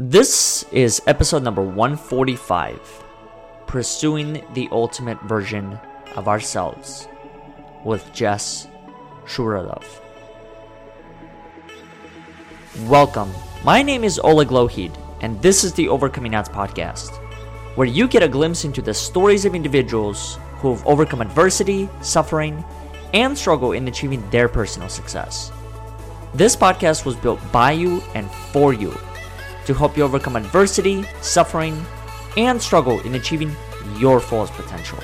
This is episode number 145 Pursuing the Ultimate Version of Ourselves with Jess Shuraleff. Welcome. My name is Oleg Lohid, and this is the Overcoming Odds podcast, where you get a glimpse into the stories of individuals who have overcome adversity, suffering, and struggle in achieving their personal success. This podcast was built by you and for you to help you overcome adversity, suffering, and struggle in achieving your fullest potential.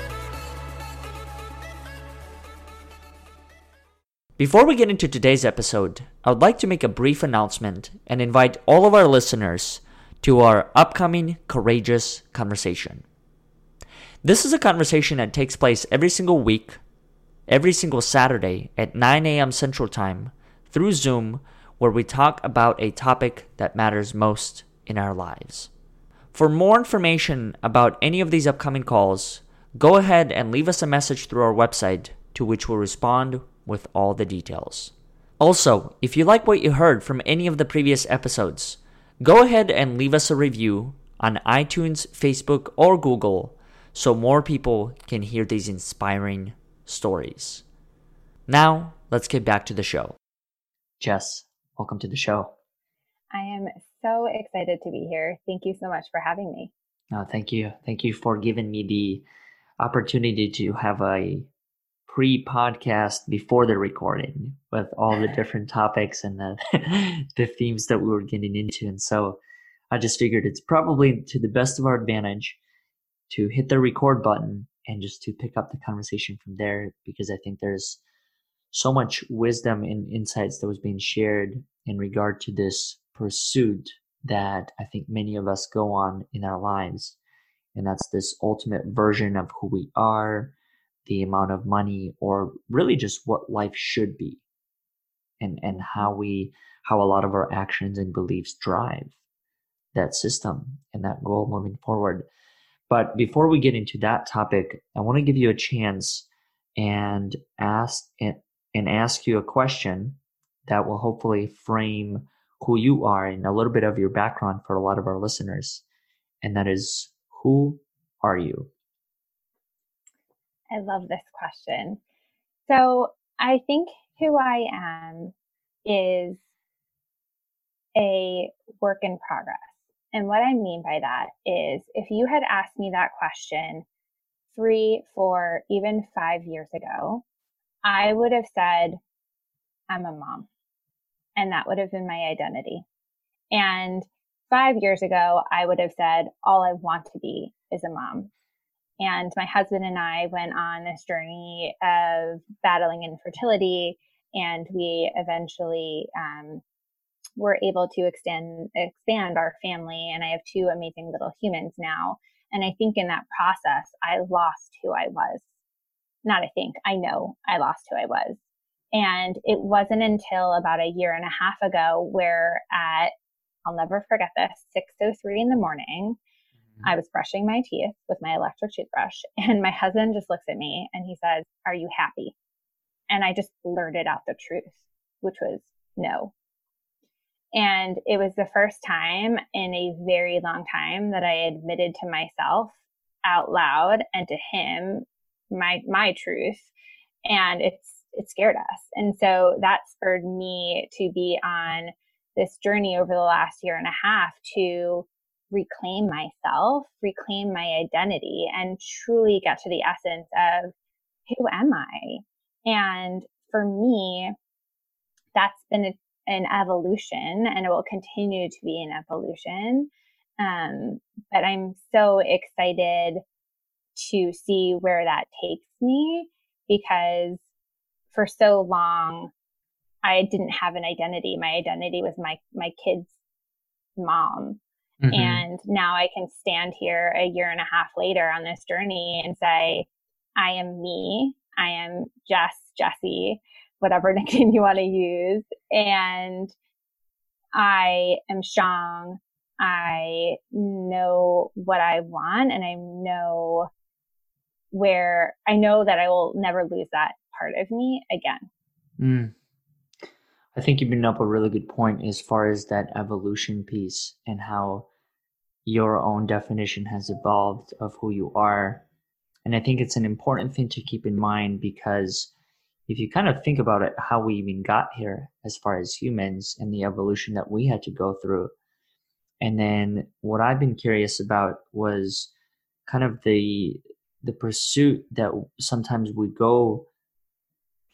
Before we get into today's episode, I would like to make a brief announcement and invite all of our listeners to our upcoming Courageous Conversation. This is a conversation that takes place every single week, every single Saturday at 9 a.m. Central Time through Zoom where we talk about a topic that matters most in our lives. For more information about any of these upcoming calls, go ahead and leave us a message through our website to which we'll respond with all the details. Also, if you like what you heard from any of the previous episodes, go ahead and leave us a review on iTunes, Facebook, or Google so more people can hear these inspiring stories. Now, let's get back to the show. Jess, welcome to the show. I am so excited to be here. Thank you so much for having me. No, thank you. Thank you for giving me the opportunity to have a pre podcast before the recording with all the different topics and the, the themes that we were getting into. And so I just figured it's probably to the best of our advantage to hit the record button and just to pick up the conversation from there because I think there's so much wisdom and insights that was being shared in regard to this pursuit that I think many of us go on in our lives. And that's this ultimate version of who we are, the amount of money, or really just what life should be. And, and how we, how a lot of our actions and beliefs drive that system and that goal moving forward. But before we get into that topic, I want to give you a chance and ask and and ask you a question that will hopefully frame who you are and a little bit of your background for a lot of our listeners. And that is, who are you? I love this question. So I think who I am is a work in progress. And what I mean by that is if you had asked me that question three, four, even five years ago, I would have said, I'm a mom. And that would have been my identity. And five years ago, I would have said, all I want to be is a mom. And my husband and I went on this journey of battling infertility, and we eventually um, were able to extend expand our family. And I have two amazing little humans now. And I think in that process, I lost who I was not I think, I know I lost who I was. And it wasn't until about a year and a half ago where at, I'll never forget this, 6.03 in the morning, mm-hmm. I was brushing my teeth with my electric toothbrush and my husband just looks at me and he says, are you happy? And I just blurted out the truth, which was no. And it was the first time in a very long time that I admitted to myself out loud and to him my my truth and it's it scared us. And so that spurred me to be on this journey over the last year and a half to reclaim myself reclaim my identity and truly get to the essence of who am i. And for me that's been a, an evolution and it will continue to be an evolution. Um, but i'm so excited to see where that takes me because for so long I didn't have an identity. My identity was my my kid's mom. Mm-hmm. And now I can stand here a year and a half later on this journey and say, I am me. I am Jess, Jessi, whatever nickname you want to use. And I am strong. I know what I want and I know where I know that I will never lose that part of me again. Mm. I think you bring up a really good point as far as that evolution piece and how your own definition has evolved of who you are. And I think it's an important thing to keep in mind because if you kind of think about it, how we even got here as far as humans and the evolution that we had to go through. And then what I've been curious about was kind of the the pursuit that sometimes we go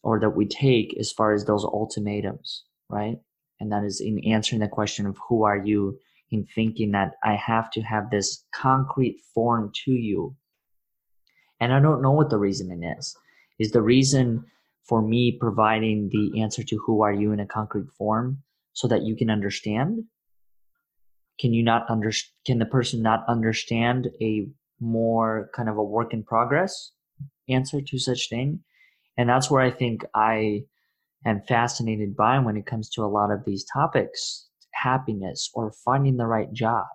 or that we take as far as those ultimatums, right? And that is in answering the question of who are you in thinking that I have to have this concrete form to you. And I don't know what the reasoning is. Is the reason for me providing the answer to who are you in a concrete form so that you can understand? Can you not under, can the person not understand a more kind of a work in progress answer to such thing? And that's where I think I am fascinated by when it comes to a lot of these topics happiness or finding the right job.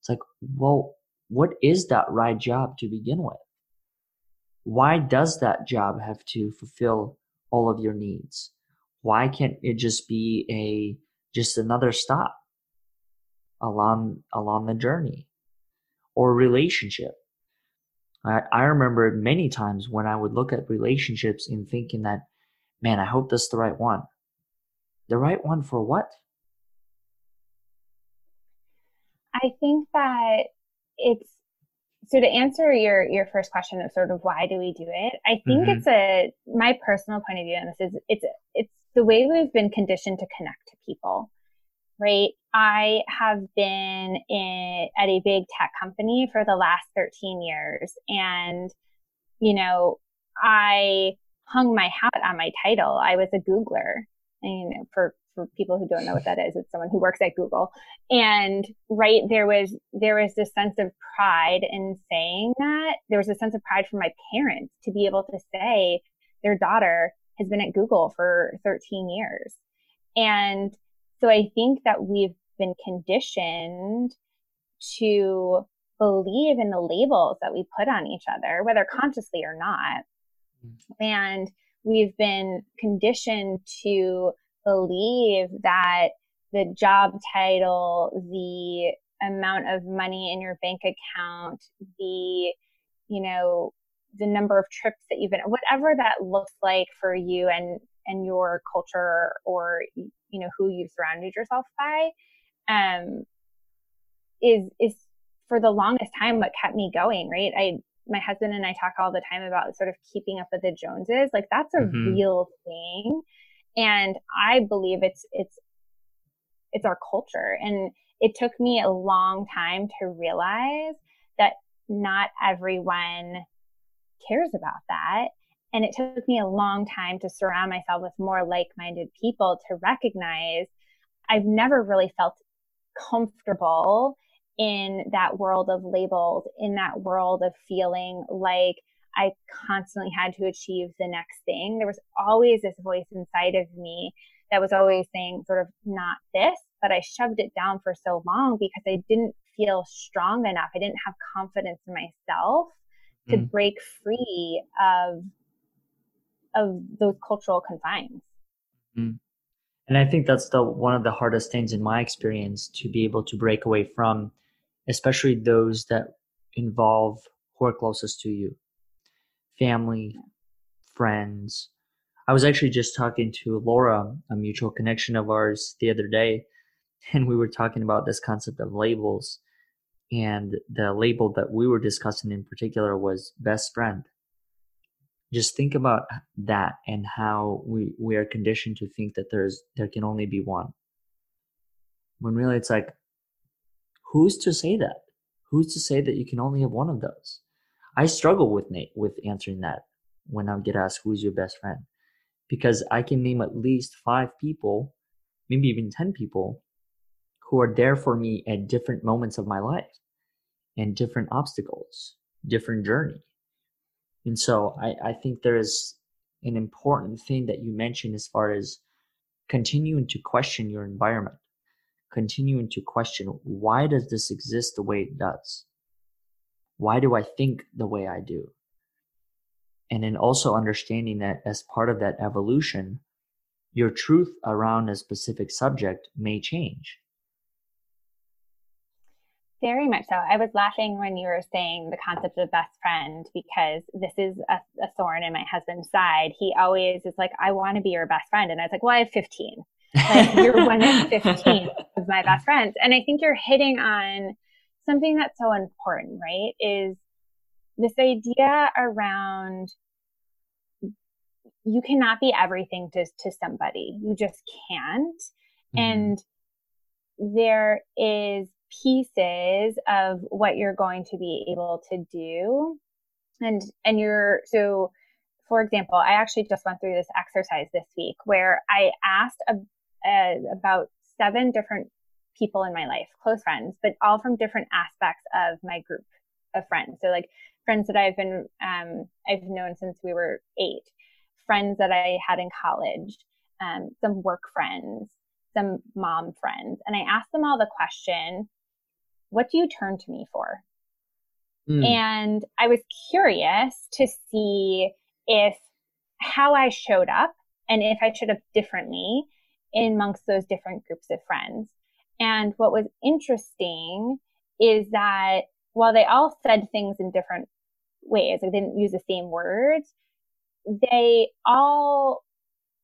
It's like, well, what is that right job to begin with? Why does that job have to fulfill all of your needs? Why can't it just be a just another stop along along the journey or relationship? I, I remember many times when I would look at relationships and thinking that, man, I hope this is the right one. The right one for what? I think that it's so to answer your your first question of sort of why do we do it i think mm-hmm. it's a my personal point of view on this is it's it's the way we've been conditioned to connect to people right i have been in at a big tech company for the last 13 years and you know i hung my hat on my title i was a googler and, you know for for people who don't know what that is, it's someone who works at Google. And right there was there was this sense of pride in saying that. There was a sense of pride for my parents to be able to say their daughter has been at Google for 13 years. And so I think that we've been conditioned to believe in the labels that we put on each other, whether consciously or not. Mm. And we've been conditioned to believe that the job title, the amount of money in your bank account, the, you know, the number of trips that you've been, whatever that looks like for you and, and your culture or, you know, who you've surrounded yourself by, um, is, is for the longest time what kept me going, right? I, my husband and I talk all the time about sort of keeping up with the Joneses. Like that's a mm-hmm. real thing. And I believe it's, it's, it's our culture. And it took me a long time to realize that not everyone cares about that. And it took me a long time to surround myself with more like minded people to recognize I've never really felt comfortable in that world of labels, in that world of feeling like I constantly had to achieve the next thing. There was always this voice inside of me that was always saying, sort of, not this, but I shoved it down for so long because I didn't feel strong enough. I didn't have confidence in myself to mm. break free of of those cultural confines. Mm. And I think that's the one of the hardest things in my experience to be able to break away from, especially those that involve who are closest to you family, friends. I was actually just talking to Laura, a mutual connection of ours, the other day, and we were talking about this concept of labels. And the label that we were discussing in particular was best friend. Just think about that and how we, we are conditioned to think that there's there can only be one. When really it's like, who's to say that? Who's to say that you can only have one of those? I struggle with Nate with answering that when I get asked who's your best friend because I can name at least five people, maybe even 10 people who are there for me at different moments of my life and different obstacles, different journey. And so I, I think there is an important thing that you mentioned as far as continuing to question your environment, continuing to question why does this exist the way it does? why do I think the way I do? And then also understanding that as part of that evolution, your truth around a specific subject may change. Very much so. I was laughing when you were saying the concept of best friend because this is a, a thorn in my husband's side. He always is like, I want to be your best friend. And I was like, well, I have 15. Like, you're one of 15 of my best friends. And I think you're hitting on something that's so important, right? Is this idea around you cannot be everything to, to somebody. You just can't. Mm-hmm. And there is pieces of what you're going to be able to do. And, and you're, so for example, I actually just went through this exercise this week where I asked a, a, about seven different people in my life, close friends, but all from different aspects of my group of friends. So like friends that I've been, um, I've known since we were eight, friends that I had in college, um, some work friends, some mom friends. And I asked them all the question, what do you turn to me for? Mm. And I was curious to see if how I showed up and if I showed up differently in amongst those different groups of friends. And what was interesting is that while they all said things in different ways, they didn't use the same words, they all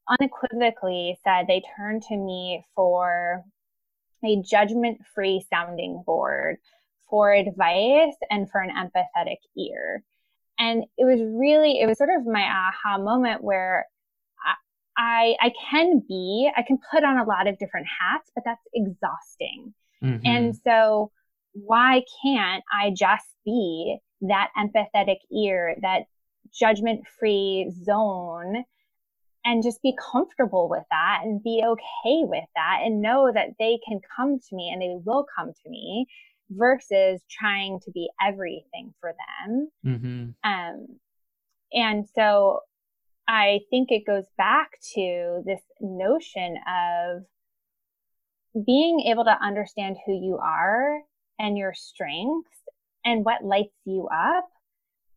unequivocally said they turned to me for a judgment free sounding board for advice and for an empathetic ear. And it was really, it was sort of my aha moment where I, I can be, I can put on a lot of different hats, but that's exhausting. Mm-hmm. And so why can't I just be that empathetic ear, that judgment free zone and just be comfortable with that and be okay with that and know that they can come to me and they will come to me versus trying to be everything for them. Mm-hmm. Um, and so I think it goes back to this notion of being able to understand who you are and your strengths and what lights you up.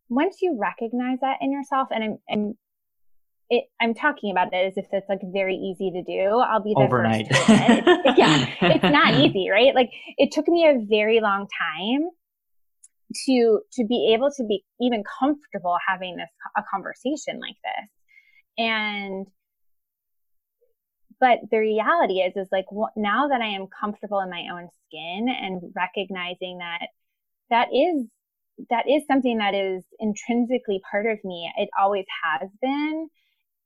Once you recognize that in yourself, and I'm, I'm it, I'm talking about it as if it's like very easy to do. I'll be the overnight. first. It's, yeah, it's not easy, right? Like it took me a very long time to to be able to be even comfortable having this a conversation like this, and but the reality is is like now that I am comfortable in my own skin and recognizing that that is that is something that is intrinsically part of me. It always has been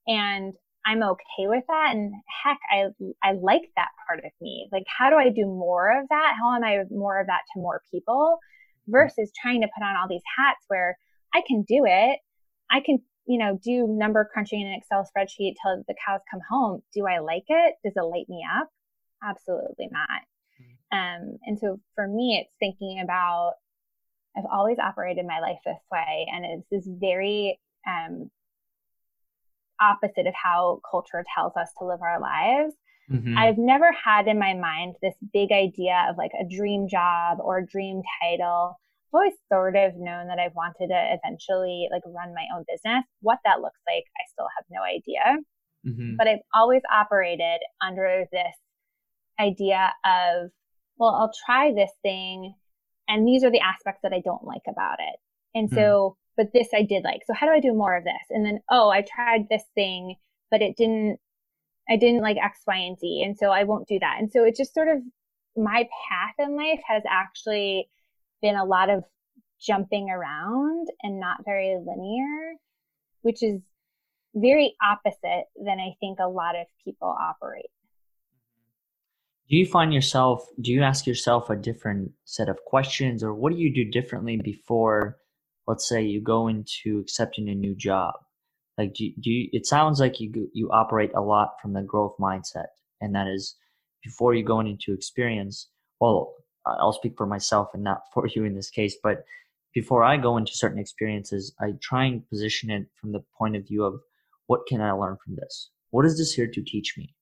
and I'm okay with that. And heck, I, I like that part of me. Like, how do I do more of that? How am I more of that to more people versus trying to put on all these hats where I can do it. I can, you know, do number crunching in an Excel spreadsheet till the cows come home. Do I like it? Does it light me up? Absolutely not. Hmm. Um, and so for me, it's thinking about, I've always operated my life this way. And it's this very, um, opposite of how culture tells us to live our lives. Mm-hmm. I've never had in my mind this big idea of like a dream job or a dream title. I've always sort of known that I've wanted to eventually like run my own business. What that looks like, I still have no idea. Mm-hmm. But I've always operated under this idea of, well, I'll try this thing and these are the aspects that I don't like about it. And mm-hmm. so but this I did like. So how do I do more of this? And then, oh, I tried this thing, but it didn't, I didn't like X, Y, and Z. And so I won't do that. And so it just sort of, my path in life has actually been a lot of jumping around and not very linear, which is very opposite than I think a lot of people operate. Mm-hmm. Do you find yourself, do you ask yourself a different set of questions or what do you do differently before let's say you go into accepting a new job like do, do you, it sounds like you you operate a lot from the growth mindset and that is before you go into experience well i'll speak for myself and not for you in this case but before i go into certain experiences i try and position it from the point of view of what can i learn from this? What is this here to teach me?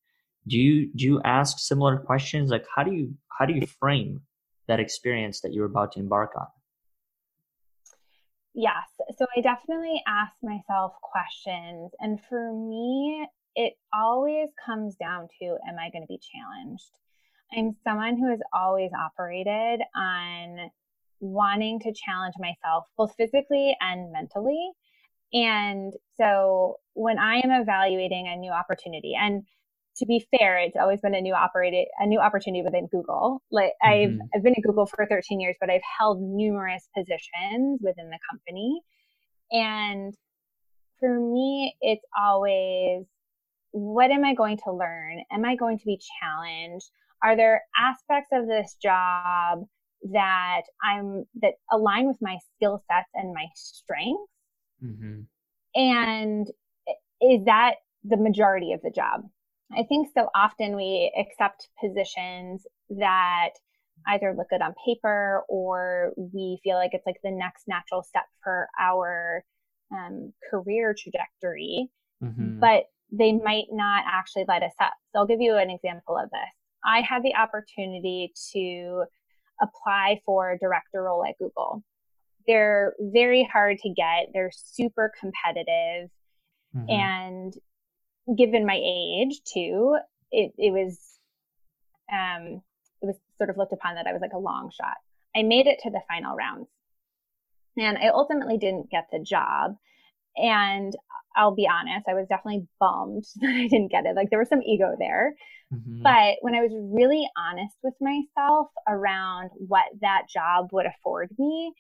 Do you do you ask similar questions? Like how do you how do you frame that experience that you're about to embark on Yes. So I definitely ask myself questions. And for me, it always comes down to am I going to be challenged? I'm someone who has always operated on wanting to challenge myself, both physically and mentally. And so when I am evaluating a new opportunity, and to be fair, it's always been a new operated a new opportunity within Google. Like mm-hmm. I've I've been at Google for 13 years, but I've held numerous positions within the company. And for me, it's always what am I going to learn? Am I going to be challenged? Are there aspects of this job that I'm that align with my skill sets and my strengths? Mm-hmm. And is that the majority of the job? I think so often we accept positions that either look good on paper or we feel like it's like the next natural step for our um, career trajectory, mm-hmm. but they might not actually light us up. So I'll give you an example of this. I had the opportunity to apply for a director role at Google. They're very hard to get. They're super competitive. Mm-hmm. And given my age too, it, it was, um, it was sort of looked upon that I was like a long shot. I made it to the final rounds and I ultimately didn't get the job. And I'll be honest, I was definitely bummed that I didn't get it. Like there was some ego there. Mm-hmm. But when I was really honest with myself around what that job would afford me,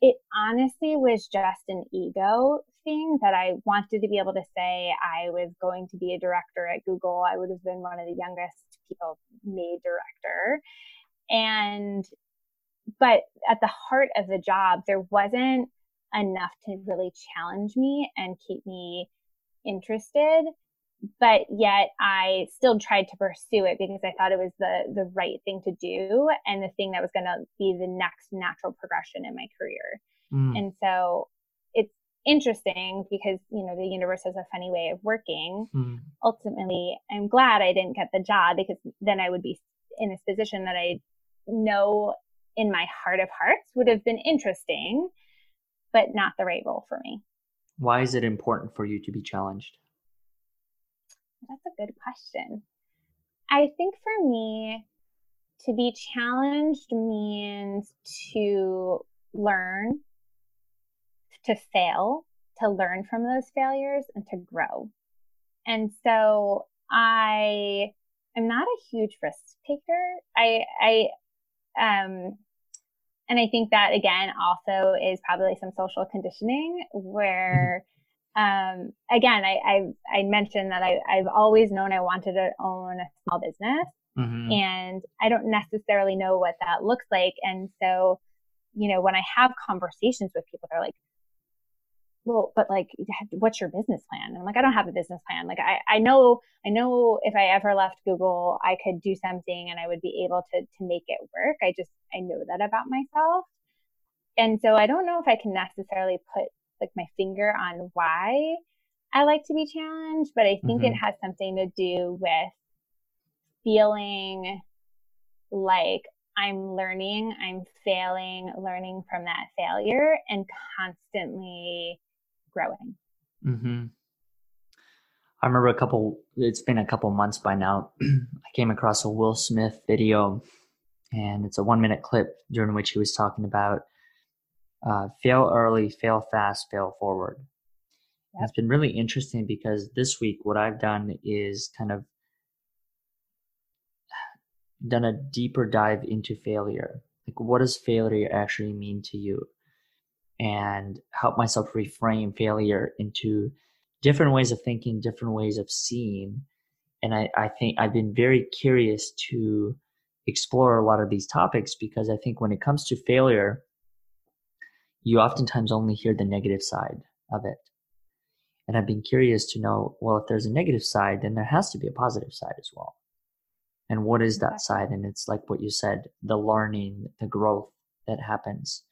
it honestly was just an ego thing that I wanted to be able to say I was going to be a director at Google. I would have been one of the youngest people made director. And, but at the heart of the job, there wasn't enough to really challenge me and keep me interested but yet I still tried to pursue it because I thought it was the the right thing to do and the thing that was going to be the next natural progression in my career. Mm. And so it's interesting because you know the universe has a funny way of working. Mm. Ultimately, I'm glad I didn't get the job because then I would be in this position that I know in my heart of hearts would have been interesting, but not the right role for me. Why is it important for you to be challenged? That's a good question. I think for me, to be challenged means to learn, to fail, to learn from those failures and to grow. And so I am not a huge risk taker. I, I, um, and I think that again also is probably some social conditioning where um, again, I, I, I mentioned that I, I've always known I wanted to own a small business mm-hmm. and I don't necessarily know what that looks like. And so, you know, when I have conversations with people, they're like, well, but like, what's your business plan? And I'm like, I don't have a business plan. Like, I, I know, I know if I ever left Google, I could do something and I would be able to, to make it work. I just, I know that about myself. And so I don't know if I can necessarily put like my finger on why I like to be challenged, but I think mm-hmm. it has something to do with feeling like I'm learning, I'm failing, learning from that failure and constantly growing. Mm-hmm. I remember a couple, it's been a couple months by now. I came across a Will Smith video and it's a one minute clip during which he was talking about uh, fail early, fail fast, fail forward. Yep. It's been really interesting because this week what I've done is kind of done a deeper dive into failure. Like, what does failure actually mean to you? And help myself reframe failure into different ways of thinking, different ways of seeing. And I, I think I've been very curious to explore a lot of these topics because I think when it comes to failure, you oftentimes only hear the negative side of it. And I've been curious to know, well, if there's a negative side, then there has to be a positive side as well. And what is that side? And it's like what you said, the learning, the growth that happens,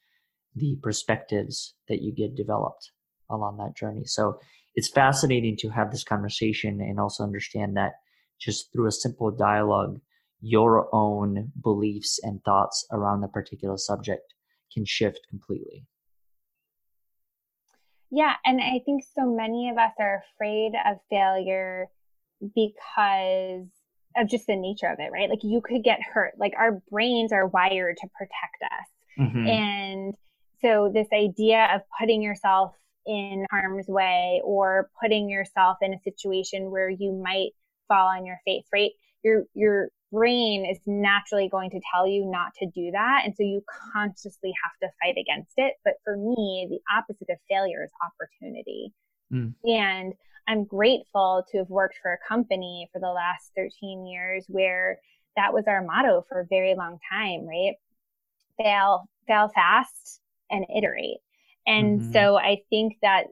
the perspectives that you get developed along that journey. So it's fascinating to have this conversation and also understand that just through a simple dialogue, your own beliefs and thoughts around the particular subject can shift completely. Yeah. And I think so many of us are afraid of failure because of just the nature of it, right? Like you could get hurt. Like our brains are wired to protect us. Mm-hmm. And so this idea of putting yourself in harm's way or putting yourself in a situation where you might fall on your face, right? Your your brain is naturally going to tell you not to do that. And so you consciously have to fight against it. But for me, the opposite of failure is opportunity. Mm. And I'm grateful to have worked for a company for the last 13 years where that was our motto for a very long time, right? Fail, fail fast and iterate. And mm-hmm. so I think that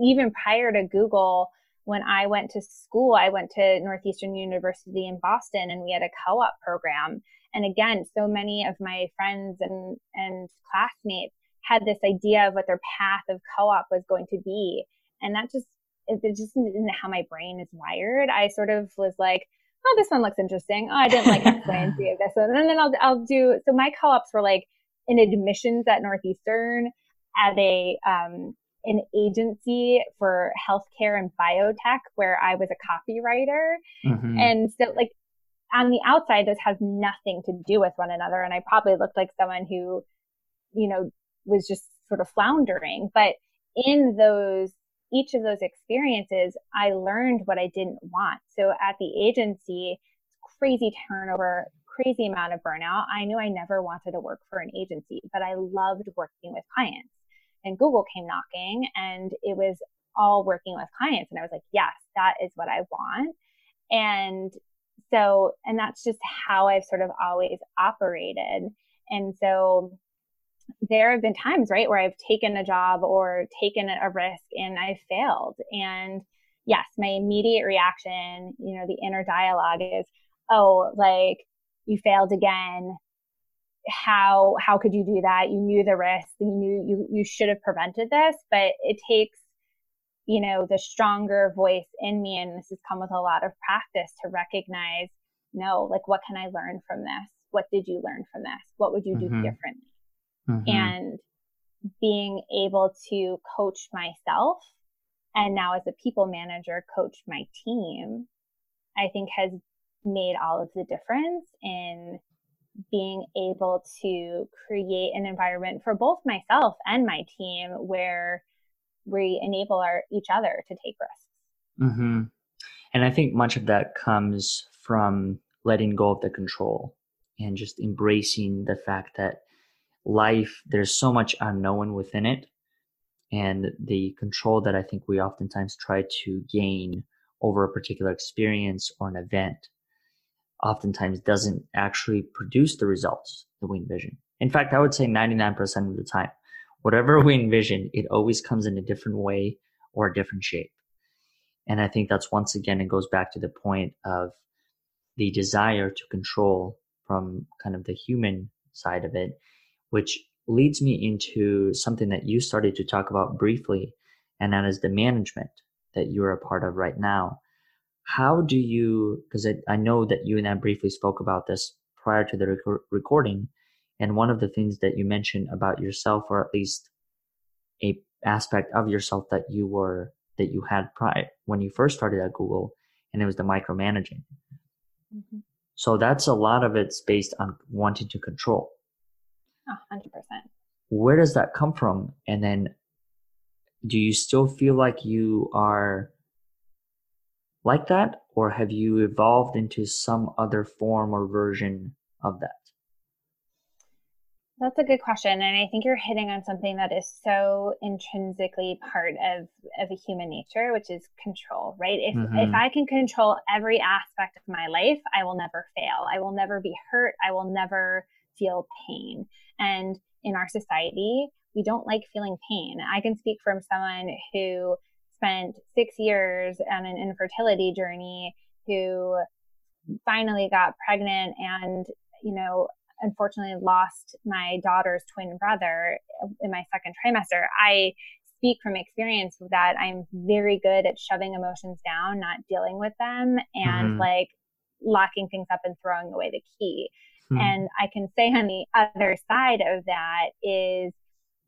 even prior to Google, when I went to school, I went to Northeastern University in Boston and we had a co-op program. And again, so many of my friends and, and classmates had this idea of what their path of co-op was going to be. And that just, it, it just isn't how my brain is wired. I sort of was like, oh, this one looks interesting. Oh, I didn't like X, Y, and Z of this one. And then I'll, I'll do, so my co-ops were like in admissions at Northeastern at a, um, an agency for healthcare and biotech where I was a copywriter. Mm-hmm. And so like on the outside, those have nothing to do with one another. And I probably looked like someone who, you know, was just sort of floundering. But in those, each of those experiences, I learned what I didn't want. So at the agency, crazy turnover, crazy amount of burnout. I knew I never wanted to work for an agency, but I loved working with clients and Google came knocking and it was all working with clients. And I was like, yes, that is what I want. And so, and that's just how I've sort of always operated. And so there have been times, right, where I've taken a job or taken a risk and I failed. And yes, my immediate reaction, you know, the inner dialogue is, oh, like you failed again how how could you do that you knew the risk you knew you you should have prevented this but it takes you know the stronger voice in me and this has come with a lot of practice to recognize no like what can i learn from this what did you learn from this what would you do mm-hmm. differently mm-hmm. and being able to coach myself and now as a people manager coach my team i think has made all of the difference in being able to create an environment for both myself and my team where we enable our each other to take risks. Mm-hmm. And I think much of that comes from letting go of the control and just embracing the fact that life there's so much unknown within it and the control that I think we oftentimes try to gain over a particular experience or an event oftentimes doesn't actually produce the results that we envision. In fact, I would say 99% of the time, whatever we envision, it always comes in a different way or a different shape. And I think that's once again, it goes back to the point of the desire to control from kind of the human side of it, which leads me into something that you started to talk about briefly, and that is the management that you're a part of right now how do you because I, I, know that you and i briefly spoke about this prior to the rec- recording and one of the things that you mentioned about yourself or at least a aspect of yourself that you were that you had prior when you first started at google and it was the micromanaging. Mm-hmm. so that's a lot of it's based on wanting to control. Oh, 100% where does that come from? And then do you still feel like you are like that, or have you evolved into some other form or version of that? That's a good question. And I think you're hitting on something that is so intrinsically part of, of a human nature, which is control, right? If, mm-hmm. if I can control every aspect of my life, I will never fail. I will never be hurt. I will never feel pain. And in our society, we don't like feeling pain. I can speak from someone who spent six years on an infertility journey who finally got pregnant and, you know, unfortunately lost my daughter's twin brother in my second trimester. I speak from experience that I'm very good at shoving emotions down, not dealing with them, and mm-hmm. like locking things up and throwing away the key. Hmm. And I can say on the other side of that is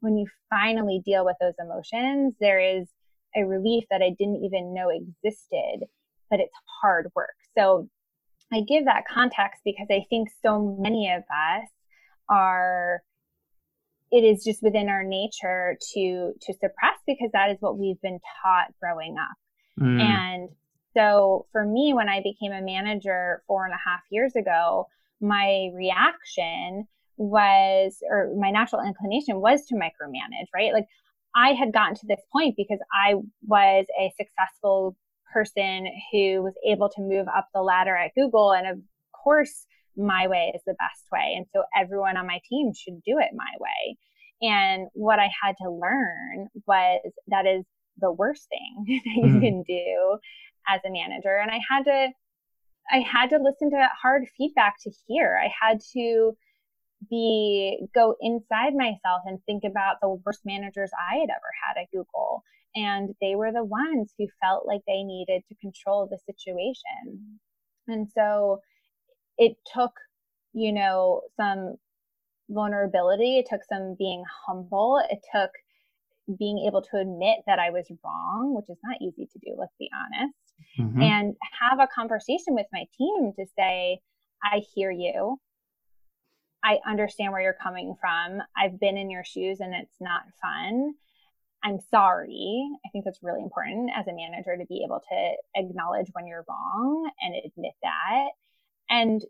when you finally deal with those emotions, there is a relief that I didn't even know existed. but it's hard work. So I give that context because I think so many of us are it is just within our nature to to suppress because that is what we've been taught growing up. Mm. And so for me, when I became a manager four and a half years ago, my reaction was, or my natural inclination was to micromanage, right? Like I had gotten to this point because I was a successful person who was able to move up the ladder at Google. And of course, my way is the best way. And so everyone on my team should do it my way. And what I had to learn was that is the worst thing that you mm. can do as a manager. And I had to, I had to listen to hard feedback to hear. I had to be go inside myself and think about the worst managers I had ever had at Google. And they were the ones who felt like they needed to control the situation. And so it took, you know, some vulnerability. It took some being humble. It took being able to admit that I was wrong, which is not easy to do, let's be honest, mm-hmm. and have a conversation with my team to say, I hear you. I understand where you're coming from. I've been in your shoes and it's not fun. I'm sorry. I think that's really important as a manager to be able to acknowledge when you're wrong and admit that. And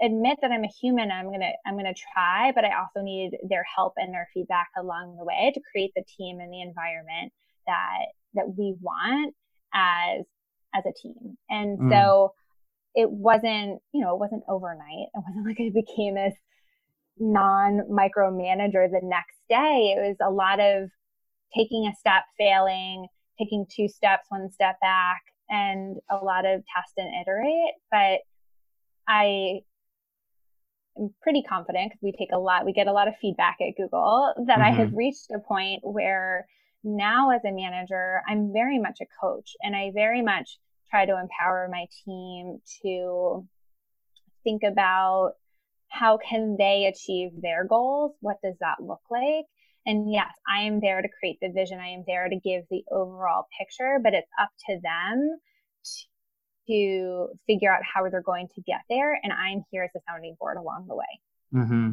admit that I'm a human. I'm gonna I'm gonna try, but I also need their help and their feedback along the way to create the team and the environment that that we want as as a team. And mm. so it wasn't, you know, it wasn't overnight. It wasn't like I became this non micromanager the next day. It was a lot of taking a step, failing, taking two steps, one step back, and a lot of test and iterate. But I am pretty confident because we take a lot, we get a lot of feedback at Google that mm-hmm. I have mm-hmm. reached a point where now as a manager, I'm very much a coach and I very much try to empower my team to think about how can they achieve their goals? What does that look like? And yes, I am there to create the vision. I am there to give the overall picture, but it's up to them to figure out how they're going to get there. And I'm here as a sounding board along the way. Mm-hmm.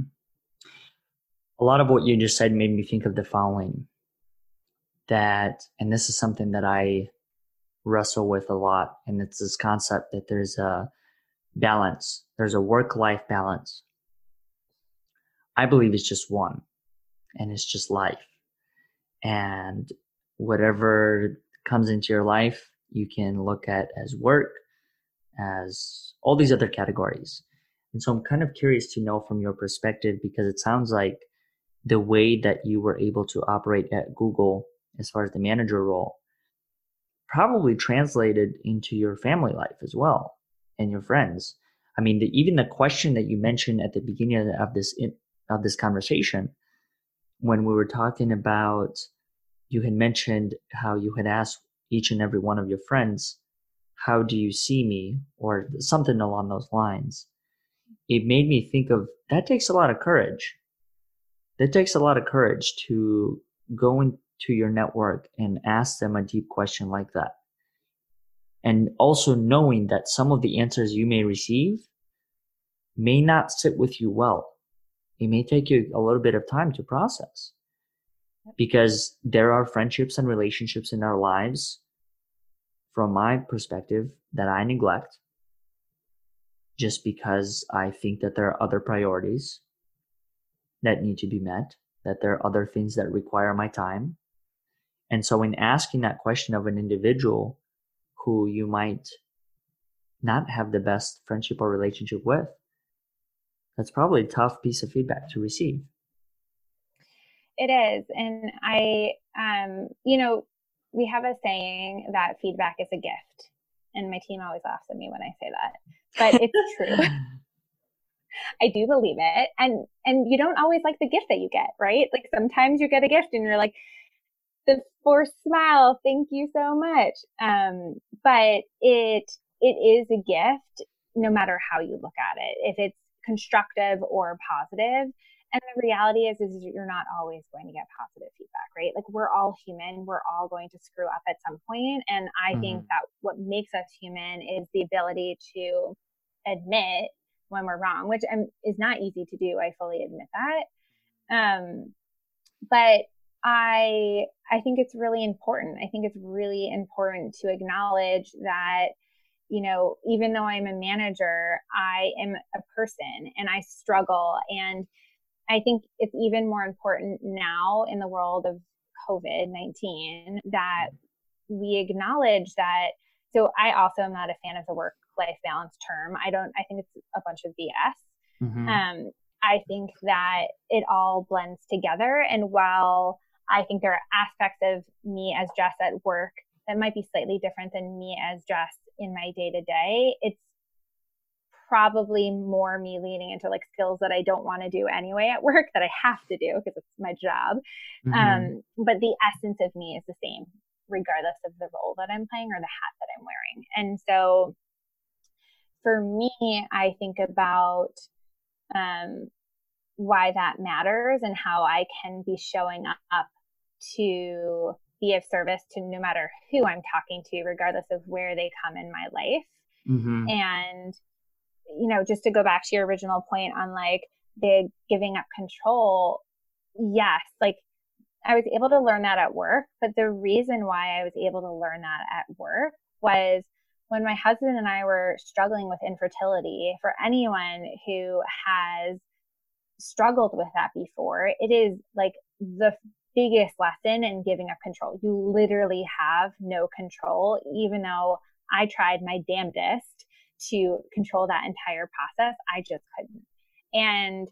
A lot of what you just said made me think of the following that, and this is something that I wrestle with a lot. And it's this concept that there's a balance, there's a work life balance. I believe it's just one, and it's just life. And whatever comes into your life, you can look at as work, as all these other categories. And so I'm kind of curious to know from your perspective because it sounds like the way that you were able to operate at Google as far as the manager role probably translated into your family life as well and your friends. I mean, the, even the question that you mentioned at the beginning of this of this conversation, when we were talking about, you had mentioned how you had asked each and every one of your friends how do you see me? or something along those lines. It made me think of that takes a lot of courage. That takes a lot of courage to go into your network and ask them a deep question like that and also knowing that some of the answers you may receive may not sit with you well. It may take you a little bit of time to process. Because there are friendships and relationships in our lives from my perspective that I neglect just because I think that there are other priorities that need to be met, that there are other things that require my time. And so, in asking that question of an individual who you might not have the best friendship or relationship with, that's probably a tough piece of feedback to receive. It is. And I, um, you know, we have a saying that feedback is a gift. And my team always laughs at me when I say that, but it's true. I do believe it. And, and you don't always like the gift that you get, right? Like sometimes you get a gift and you're like, the forced smile, thank you so much. Um, but it, it is a gift no matter how you look at it. If it's constructive or positive, and the reality is is you're not always going to get positive feedback right like we're all human we're all going to screw up at some point. and i mm-hmm. think that what makes us human is the ability to admit when we're wrong which um, is not easy to do i fully admit that um but i i think it's really important i think it's really important to acknowledge that you know even though i'm a manager i am a person and i struggle and I think it's even more important now in the world of COVID 19 that we acknowledge that. So, I also am not a fan of the work life balance term. I don't, I think it's a bunch of BS. Mm-hmm. Um, I think that it all blends together. And while I think there are aspects of me as Jess at work that might be slightly different than me as Jess in my day to day, it's probably more me leaning into like skills that I don't want to do anyway at work that I have to do because it's my job. Mm-hmm. Um, but the essence of me is the same, regardless of the role that I'm playing or the hat that I'm wearing. And so for me, I think about um, why that matters and how I can be showing up to be of service to no matter who I'm talking to, regardless of where they come in my life. Mm-hmm. And you know, just to go back to your original point on like the giving up control, yes, like I was able to learn that at work. But the reason why I was able to learn that at work was when my husband and I were struggling with infertility. For anyone who has struggled with that before, it is like the biggest lesson in giving up control. You literally have no control, even though I tried my damnedest to control that entire process. I just couldn't. And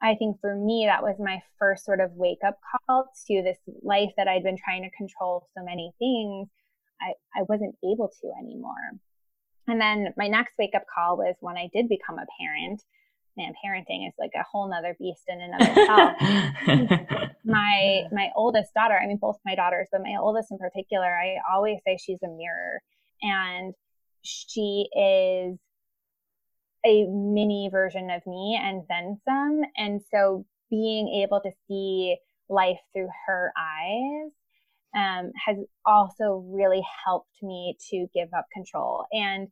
I think for me, that was my first sort of wake up call to this life that I'd been trying to control so many things. I, I wasn't able to anymore. And then my next wake up call was when I did become a parent. Man, parenting is like a whole nother beast in and of itself. my my oldest daughter, I mean both my daughters, but my oldest in particular, I always say she's a mirror. And she is a mini version of me and then some. And so being able to see life through her eyes um, has also really helped me to give up control. And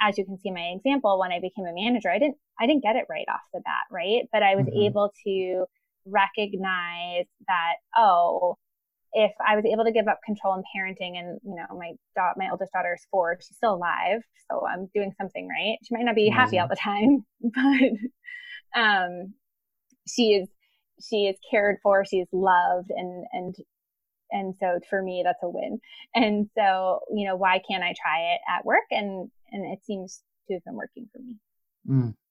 as you can see my example, when I became a manager, I didn't I didn't get it right off the bat, right? But I was mm-hmm. able to recognize that, oh, if I was able to give up control in parenting and, you know, my daughter, my oldest daughter is four, she's still alive. So I'm doing something right. She might not be happy all the time, but, um, she is, she is cared for, she's loved and, and, and so for me, that's a win. And so, you know, why can't I try it at work? And, and it seems to have been working for me. Mm.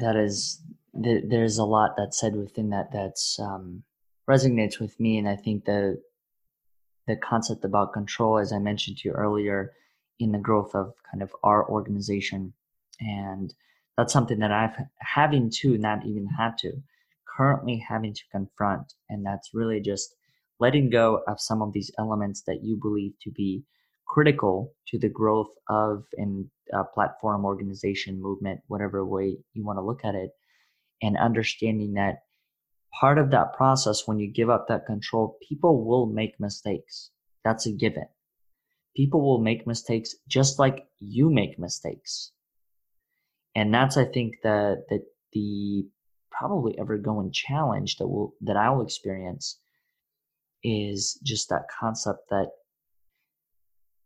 That is, there's a lot that's said within that that's, um, resonates with me. And I think the the concept about control, as I mentioned to you earlier, in the growth of kind of our organization, and that's something that I've having to not even had to currently having to confront, and that's really just letting go of some of these elements that you believe to be critical to the growth of an uh, platform organization movement whatever way you want to look at it and understanding that part of that process when you give up that control people will make mistakes. That's a given. People will make mistakes just like you make mistakes. And that's i think the the, the probably ever going challenge that will that i'll experience is just that concept that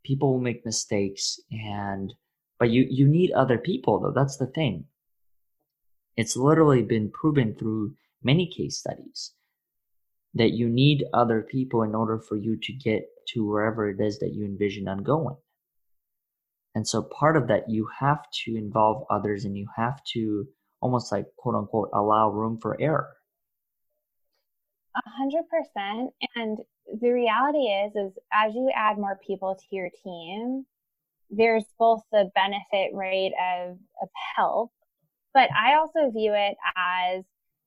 people will make mistakes and but you you need other people though that's the thing it's literally been proven through many case studies that you need other people in order for you to get to wherever it is that you envision on going. And so part of that, you have to involve others and you have to almost like quote unquote allow room for error. A hundred percent. And the reality is, is as you add more people to your team, there's both the benefit rate of, of help, but I also view it as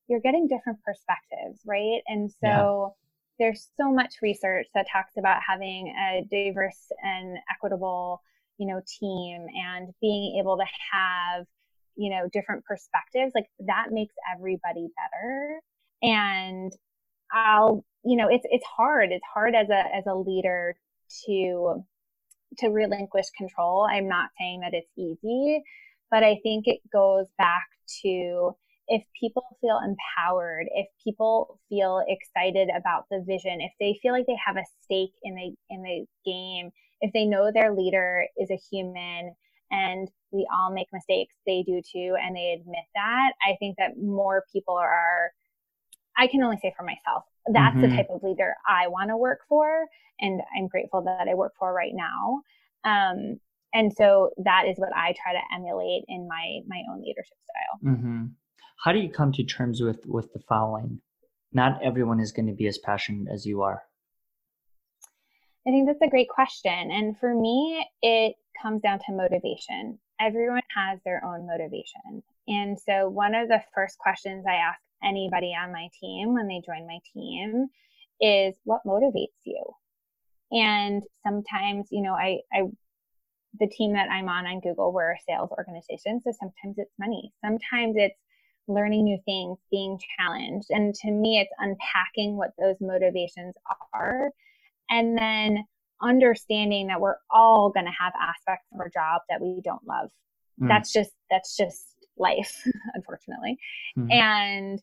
you're getting different perspectives, right? And so yeah. there's so much research that talks about having a diverse and equitable, you know, team and being able to have, you know, different perspectives. Like that makes everybody better. and I'll, you know, it's it's hard. It's hard as a as a leader to to relinquish control. I'm not saying that it's easy, but I think it goes back to if people feel empowered, if people feel excited about the vision, if they feel like they have a stake in the in the game, if they know their leader is a human and we all make mistakes, they do too, and they admit that, I think that more people are I can only say for myself, that's mm-hmm. the type of leader I want to work for. And I'm grateful that I work for right now. Um, and so that is what I try to emulate in my, my own leadership style. Mm-hmm. How do you come to terms with, with the following? Not everyone is going to be as passionate as you are. I think that's a great question. And for me, it comes down to motivation. Everyone has their own motivation. And so one of the first questions I ask anybody on my team when they join my team is what motivates you? And sometimes, you know, I, I, the team that I'm on on Google, we're a sales organization. So sometimes it's money. Sometimes it's learning new things, being challenged. And to me, it's unpacking what those motivations are. And then understanding that we're all going to have aspects of our job that we don't love. Mm. That's just, that's just life, unfortunately. Mm-hmm. And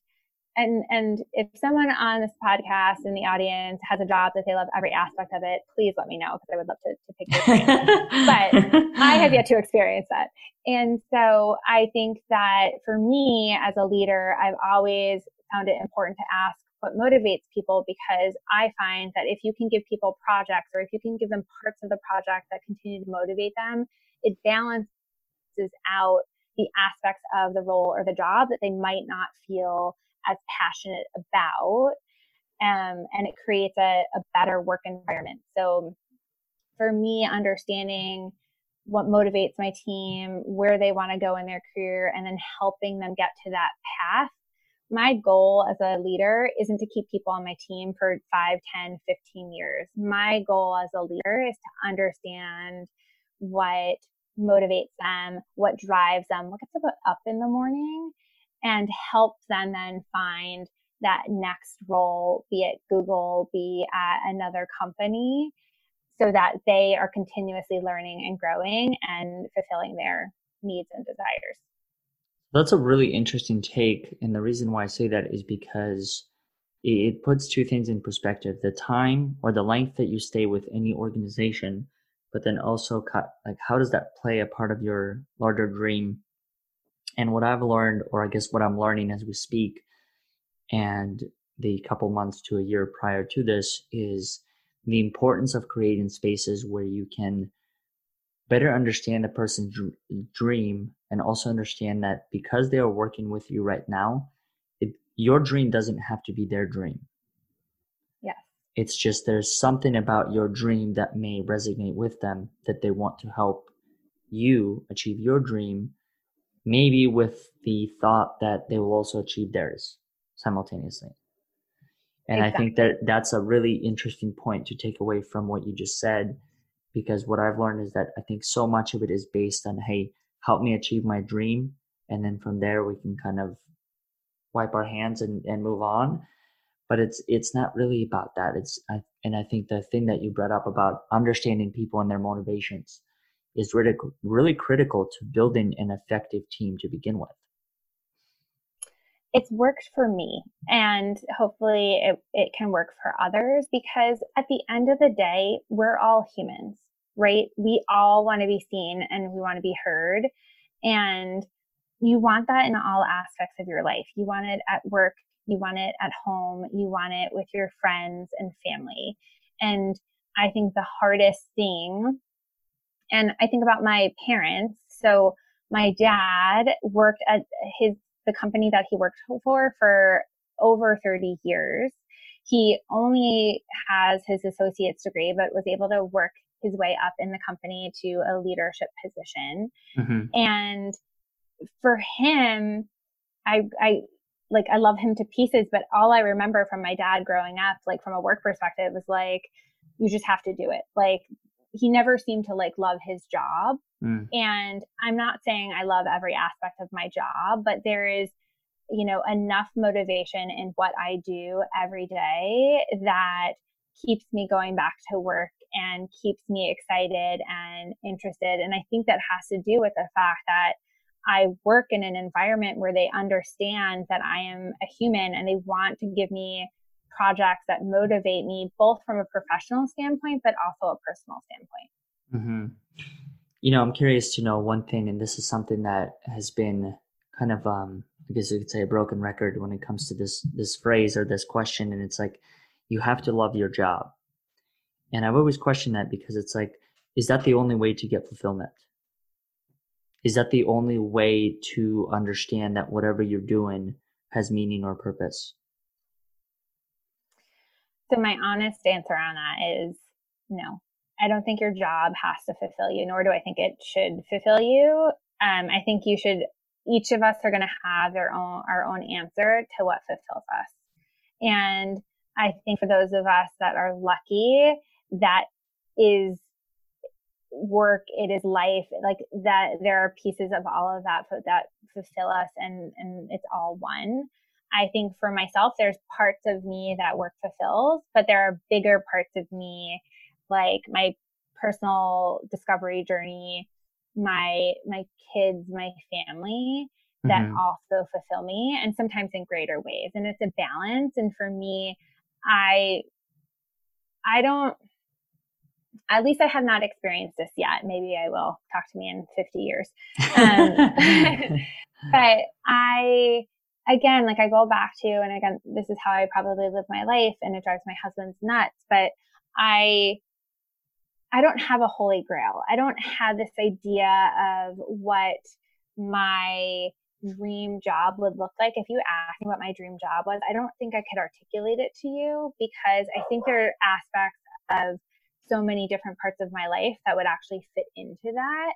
and and if someone on this podcast in the audience has a job that they love every aspect of it, please let me know because I would love to, to pick your brain. but I have yet to experience that. And so I think that for me as a leader, I've always found it important to ask what motivates people because I find that if you can give people projects or if you can give them parts of the project that continue to motivate them, it balances out the aspects of the role or the job that they might not feel as passionate about. Um, and it creates a, a better work environment. So for me, understanding what motivates my team, where they want to go in their career, and then helping them get to that path. My goal as a leader isn't to keep people on my team for 5, 10, 15 years. My goal as a leader is to understand what motivates them, what drives them, what gets them up in the morning, and help them then find that next role, be it Google, be at another company, so that they are continuously learning and growing and fulfilling their needs and desires. That's a really interesting take. And the reason why I say that is because it puts two things in perspective the time or the length that you stay with any organization but then also like how does that play a part of your larger dream? And what i've learned or i guess what i'm learning as we speak and the couple months to a year prior to this is the importance of creating spaces where you can better understand a person's dream and also understand that because they are working with you right now it, your dream doesn't have to be their dream it's just there's something about your dream that may resonate with them that they want to help you achieve your dream, maybe with the thought that they will also achieve theirs simultaneously. And exactly. I think that that's a really interesting point to take away from what you just said, because what I've learned is that I think so much of it is based on, hey, help me achieve my dream. And then from there, we can kind of wipe our hands and, and move on but it's it's not really about that. It's I, and i think the thing that you brought up about understanding people and their motivations is really really critical to building an effective team to begin with. It's worked for me and hopefully it, it can work for others because at the end of the day we're all humans right? We all want to be seen and we want to be heard and you want that in all aspects of your life. You want it at work you want it at home. You want it with your friends and family. And I think the hardest thing, and I think about my parents. So my dad worked at his, the company that he worked for for over 30 years. He only has his associate's degree, but was able to work his way up in the company to a leadership position. Mm-hmm. And for him, I, I like I love him to pieces, but all I remember from my dad growing up, like from a work perspective, was like, you just have to do it. Like he never seemed to like love his job. Mm. And I'm not saying I love every aspect of my job, but there is you know, enough motivation in what I do every day that keeps me going back to work and keeps me excited and interested. And I think that has to do with the fact that I work in an environment where they understand that I am a human and they want to give me projects that motivate me both from a professional standpoint, but also a personal standpoint. Mm-hmm. You know, I'm curious to know one thing, and this is something that has been kind of, um, I guess you could say, a broken record when it comes to this this phrase or this question, and it's like, you have to love your job, and I've always questioned that because it's like, is that the only way to get fulfillment? Is that the only way to understand that whatever you're doing has meaning or purpose? So my honest answer on that is no. I don't think your job has to fulfill you, nor do I think it should fulfill you. Um, I think you should. Each of us are going to have their own our own answer to what fulfills us, and I think for those of us that are lucky, that is work, it is life, like that. There are pieces of all of that that fulfill us, and and it's all one. I think for myself, there's parts of me that work fulfills, but there are bigger parts of me, like my personal discovery journey, my, my kids, my family that mm-hmm. also fulfill me and sometimes in greater ways. And it's a balance. And for me, I, I don't, at least I have not experienced this yet. Maybe I will talk to me in 50 years. Um, but I, again, like I go back to, and again, this is how I probably live my life and it drives my husband's nuts, but I, I don't have a holy grail. I don't have this idea of what my dream job would look like. If you ask me what my dream job was, I don't think I could articulate it to you because I think there are aspects of so many different parts of my life that would actually fit into that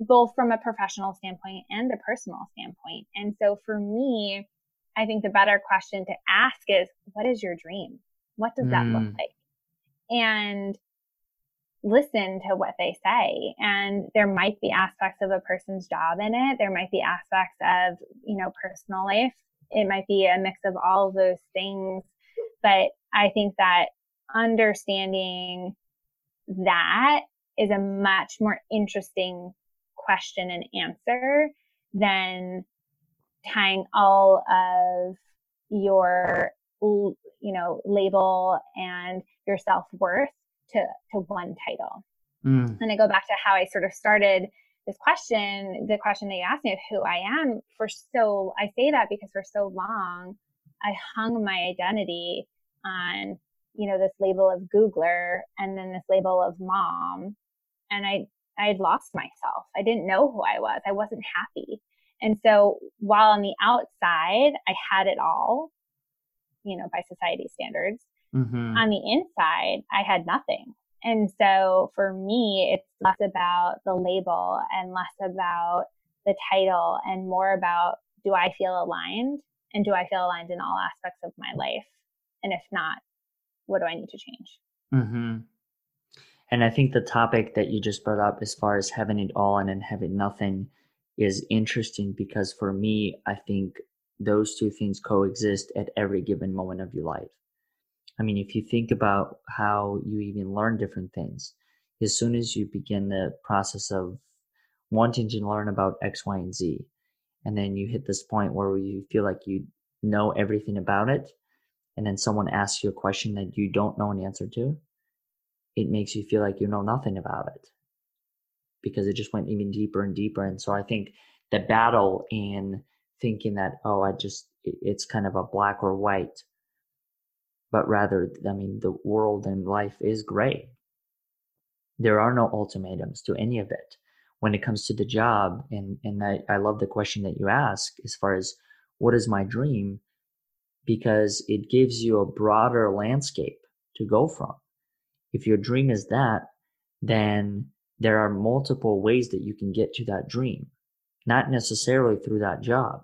both from a professional standpoint and a personal standpoint. And so for me, I think the better question to ask is, what is your dream? What does mm. that look mm. like? And listen to what they say. And there might be aspects of a person's job in it. There might be aspects of, you know, personal life. It might be a mix of all of those things. But I think that understanding that is a much more interesting question and answer than tying all of your you know label and your self-worth to to one title mm. and i go back to how i sort of started this question the question that you asked me of who i am for so i say that because for so long i hung my identity on you know this label of googler and then this label of mom and i I had lost myself. I didn't know who I was. I wasn't happy. And so while on the outside, I had it all, you know, by society standards, mm-hmm. on the inside, I had nothing. And so for me, it's less about the label and less about the title and more about do I feel aligned and do I feel aligned in all aspects of my life? And if not, what do I need to change? Mm-hmm. And I think the topic that you just brought up, as far as having it all and then having nothing, is interesting because for me, I think those two things coexist at every given moment of your life. I mean, if you think about how you even learn different things, as soon as you begin the process of wanting to learn about X, Y, and Z, and then you hit this point where you feel like you know everything about it, and then someone asks you a question that you don't know an answer to, it makes you feel like you know nothing about it because it just went even deeper and deeper. And so I think the battle in thinking that, oh, I just, it's kind of a black or white, but rather, I mean, the world and life is gray. There are no ultimatums to any of it when it comes to the job. And, and I, I love the question that you ask as far as what is my dream? Because it gives you a broader landscape to go from if your dream is that, then there are multiple ways that you can get to that dream, not necessarily through that job.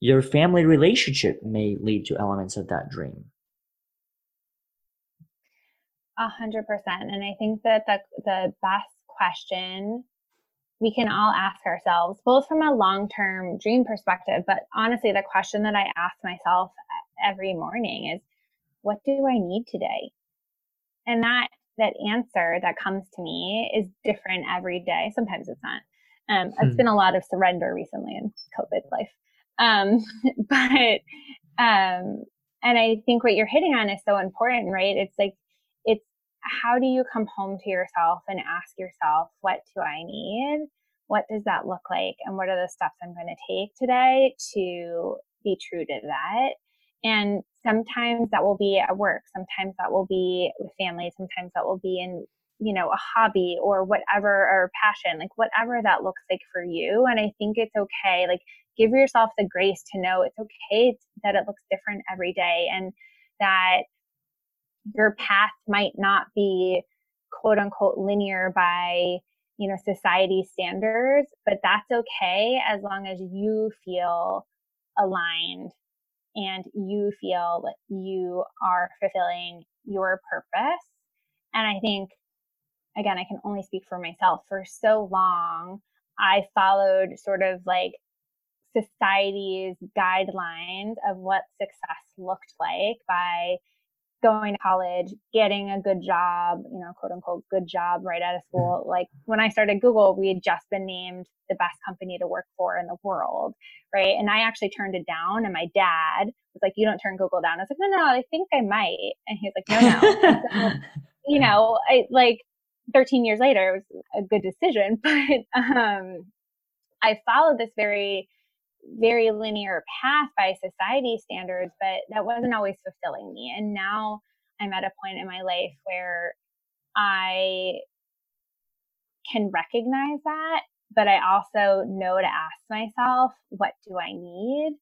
Your family relationship may lead to elements of that dream. A hundred percent. And I think that the, the best question we can all ask ourselves, both from a long term dream perspective, but honestly, the question that I ask myself every morning is, what do I need today? And that, that answer that comes to me is different every day. Sometimes it's not. Um, hmm. It's been a lot of surrender recently in COVID life. Um, but, um, and I think what you're hitting on is so important, right? It's like, how do you come home to yourself and ask yourself, what do I need? What does that look like? And what are the steps I'm going to take today to be true to that? And sometimes that will be at work. Sometimes that will be with family. Sometimes that will be in, you know, a hobby or whatever, or passion, like whatever that looks like for you. And I think it's okay. Like give yourself the grace to know it's okay that it looks different every day and that your path might not be quote unquote linear by you know society standards but that's okay as long as you feel aligned and you feel that you are fulfilling your purpose. And i think again i can only speak for myself. For so long i followed sort of like society's guidelines of what success looked like by going to college, getting a good job, you know, quote unquote, good job right out of mm-hmm. school. Like when I started Google, we had just been named the best company to work for in the world, right? And I actually turned it down. And my dad was like, You don't turn Google down. I was like, No, no, I think I might. And he was like, No, no. so, you know, I like 13 years later, it was a good decision. But um, I followed this very very linear path by society standards, but that wasn't always fulfilling me. And now I'm at a point in my life where I can recognize that, but I also know to ask myself, what do I need?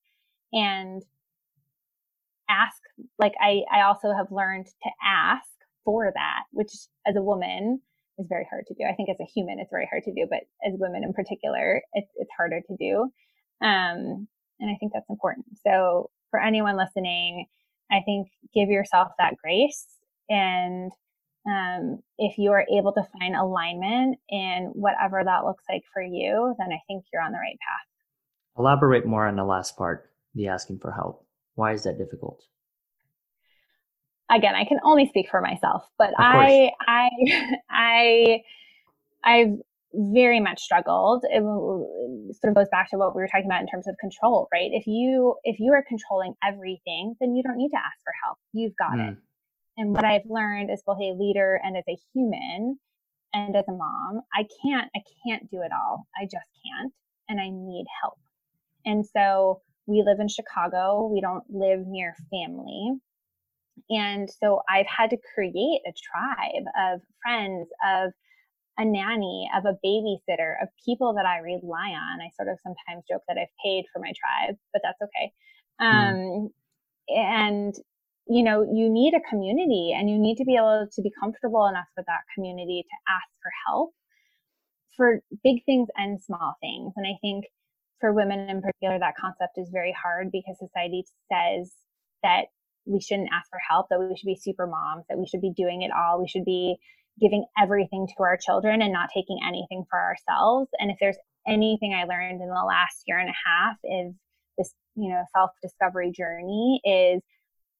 And ask, like, I, I also have learned to ask for that, which as a woman is very hard to do. I think as a human, it's very hard to do, but as women in particular, it's, it's harder to do. Um, and I think that's important. So for anyone listening, I think give yourself that grace. And um, if you are able to find alignment in whatever that looks like for you, then I think you're on the right path. Elaborate more on the last part, the asking for help. Why is that difficult? Again, I can only speak for myself, but I, I, I, I've very much struggled. It sort of goes back to what we were talking about in terms of control, right? If you if you are controlling everything, then you don't need to ask for help. You've got mm. it. And what I've learned as both a leader and as a human and as a mom, I can't I can't do it all. I just can't and I need help. And so we live in Chicago. We don't live near family. And so I've had to create a tribe of friends, of a nanny, of a babysitter, of people that I rely on. I sort of sometimes joke that I've paid for my tribe, but that's okay. Hmm. Um, mm. And, you know, you need a community and you need to be able to be comfortable enough with that community to ask for help for big things and small things. And I think for women in particular, that concept is very hard because society says that we shouldn't ask for help, that we should be super moms, that we should be doing it all. We should be giving everything to our children and not taking anything for ourselves. And if there's anything I learned in the last year and a half is this, you know, self discovery journey is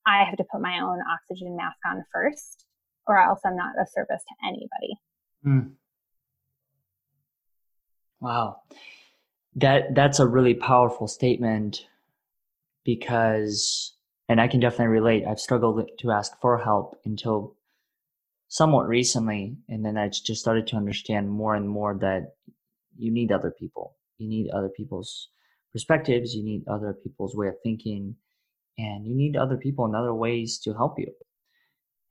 I have to put my own oxygen mask on first, or else I'm not of service to anybody. Mm. Wow. That that's a really powerful statement because and I can definitely relate. I've struggled to ask for help until somewhat recently, and then I just started to understand more and more that you need other people. You need other people's perspectives. You need other people's way of thinking, and you need other people in other ways to help you.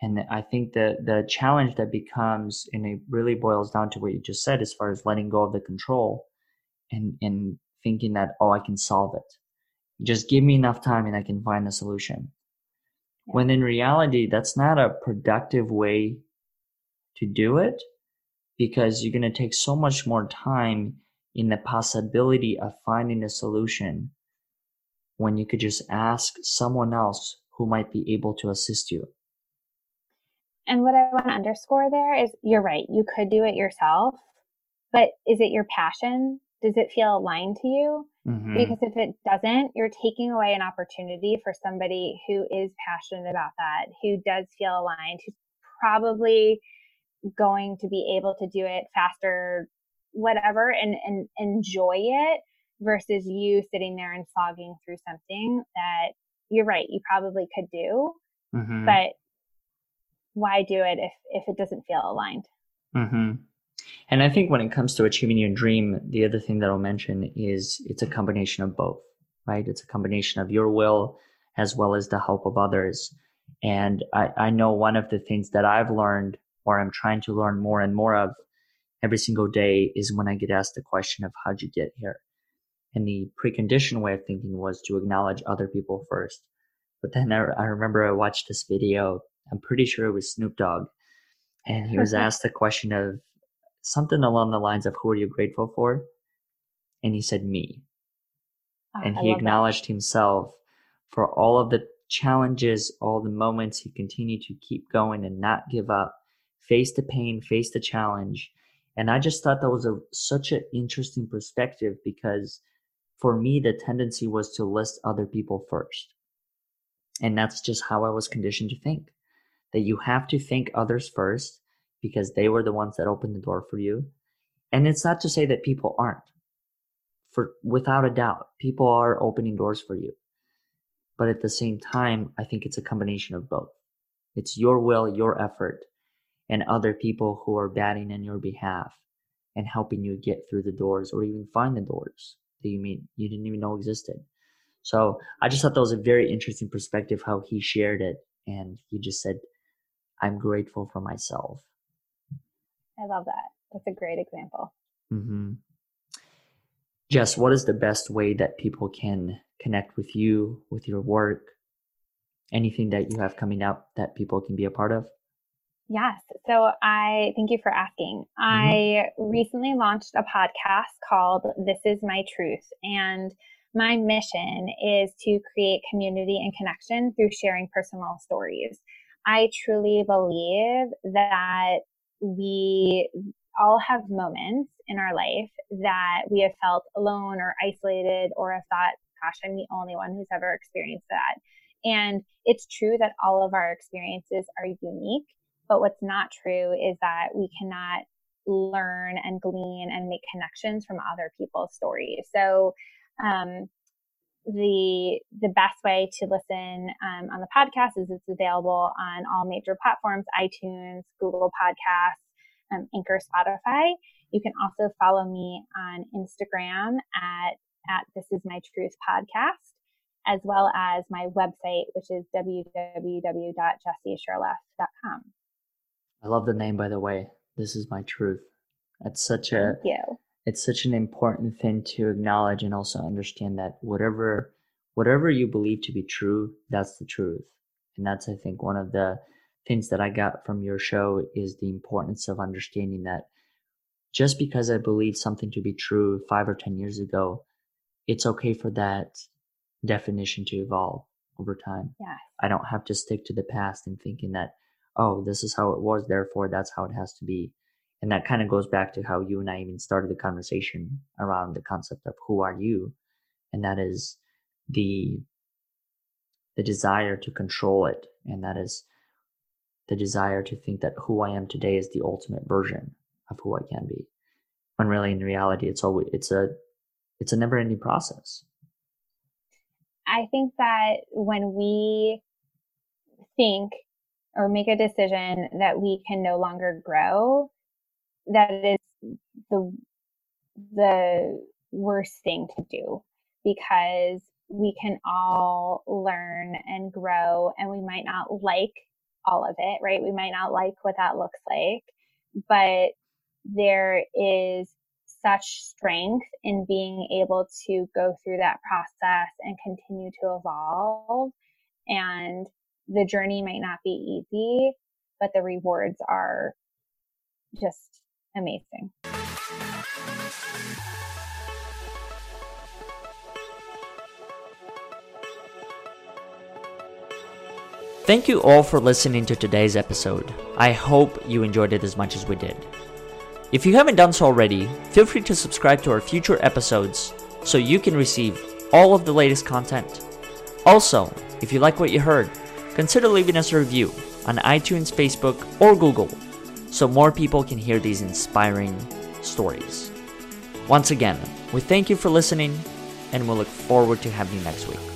And I think the the challenge that becomes, and it really boils down to what you just said, as far as letting go of the control, and and thinking that oh I can solve it. Just give me enough time and I can find a solution. When in reality, that's not a productive way to do it because you're going to take so much more time in the possibility of finding a solution when you could just ask someone else who might be able to assist you. And what I want to underscore there is you're right. You could do it yourself, but is it your passion? Does it feel aligned to you? Mhm. Because if it doesn't, you're taking away an opportunity for somebody who is passionate about that, who does feel aligned, who's probably going to be able to do it faster, whatever, and, and enjoy it versus you sitting there and slogging through something that you're right, you probably could do, Mhm. but why do it if, if it doesn't feel aligned? Mm-hmm. And I think when it comes to achieving your dream, the other thing that I'll mention is it's a combination of both, right? It's a combination of your will as well as the help of others. And I, I know one of the things that I've learned or I'm trying to learn more and more of every single day is when I get asked the question of how'd you get here? And the preconditioned way of thinking was to acknowledge other people first. But then I, I remember I watched this video. I'm pretty sure it was Snoop Dogg and he was asked the question of something along the lines of who are you grateful for and he said me Oh, and he love that. acknowledged himself for all of the challenges all the moments he continued to keep going and not give up face the pain face the challenge and i just thought that was a such an interesting perspective because for me the tendency was to list other people first and that's just how i was conditioned to think that you have to thank others first because they were the ones that opened the door for you. And it's not to say that people aren't. For without a doubt, people are opening doors for you. But at the same time, I think it's a combination of both. It's your will, your effort, and other people who are batting in your behalf and helping you get through the doors or even find the doors that you mean you didn't even know existed. So I just thought that was a very interesting perspective how he shared it. And he just said, I'm grateful for myself. I love that. That's a great example. Mm-hmm. Jess, what is the best way that people can connect with you, with your work? Anything that you have coming up that people can be a part of? Yes. So I thank you for asking. Mm-hmm. I recently launched a podcast called This Is My Truth. And my mission is to create community and connection through sharing personal stories. I truly believe that we all have moments in our life that we have felt alone or isolated or have thought, gosh, I'm the only one who's ever experienced that. And it's true that all of our experiences are unique. But what's not true is that we cannot learn and glean and make connections from other people's stories. So, um, the the best way to listen um, on the podcast is it's available on all major platforms: iTunes, Google Podcasts, um, Anchor, Spotify. You can also follow me on Instagram at at This Is My Truth Podcast, as well as my website, which is www.jessishuraleff.com. I love the name, by the way. This is my truth. It's such a it's such an important thing to acknowledge and also understand that whatever whatever you believe to be true, that's the truth. And that's I think one of the things that I got from your show is the importance of understanding that just because I believe something to be true 5 or 10 years ago, it's okay for that definition to evolve over time. Yes. I don't have to stick to the past and thinking that, oh, this is how it was, therefore that's how it has to be. And that kind of goes back to how you and I even started the conversation around the concept of who are you? And that is the the desire to control it. And that is the desire to think that who I am today is the ultimate version of who I can be. When really in reality it's always it's a it's a never ending process. I think that when we think or make a decision that we can no longer grow, that is the the worst thing to do because we can all learn and grow and we might not like all of it, right? We might not like what that looks like, but there is such strength in being able to go through that process and continue to evolve. And the journey might not be easy, but the rewards are just amazing. Thank you all for listening to today's episode. I hope you enjoyed it as much as we did. If you haven't done so already, feel free to subscribe to our future episodes so you can receive all of the latest content. Also, if you like what you heard, consider leaving us a review on iTunes, Facebook, or Google so more people can hear these inspiring stories. Once again, we thank you for listening and we'll look forward to having you next week.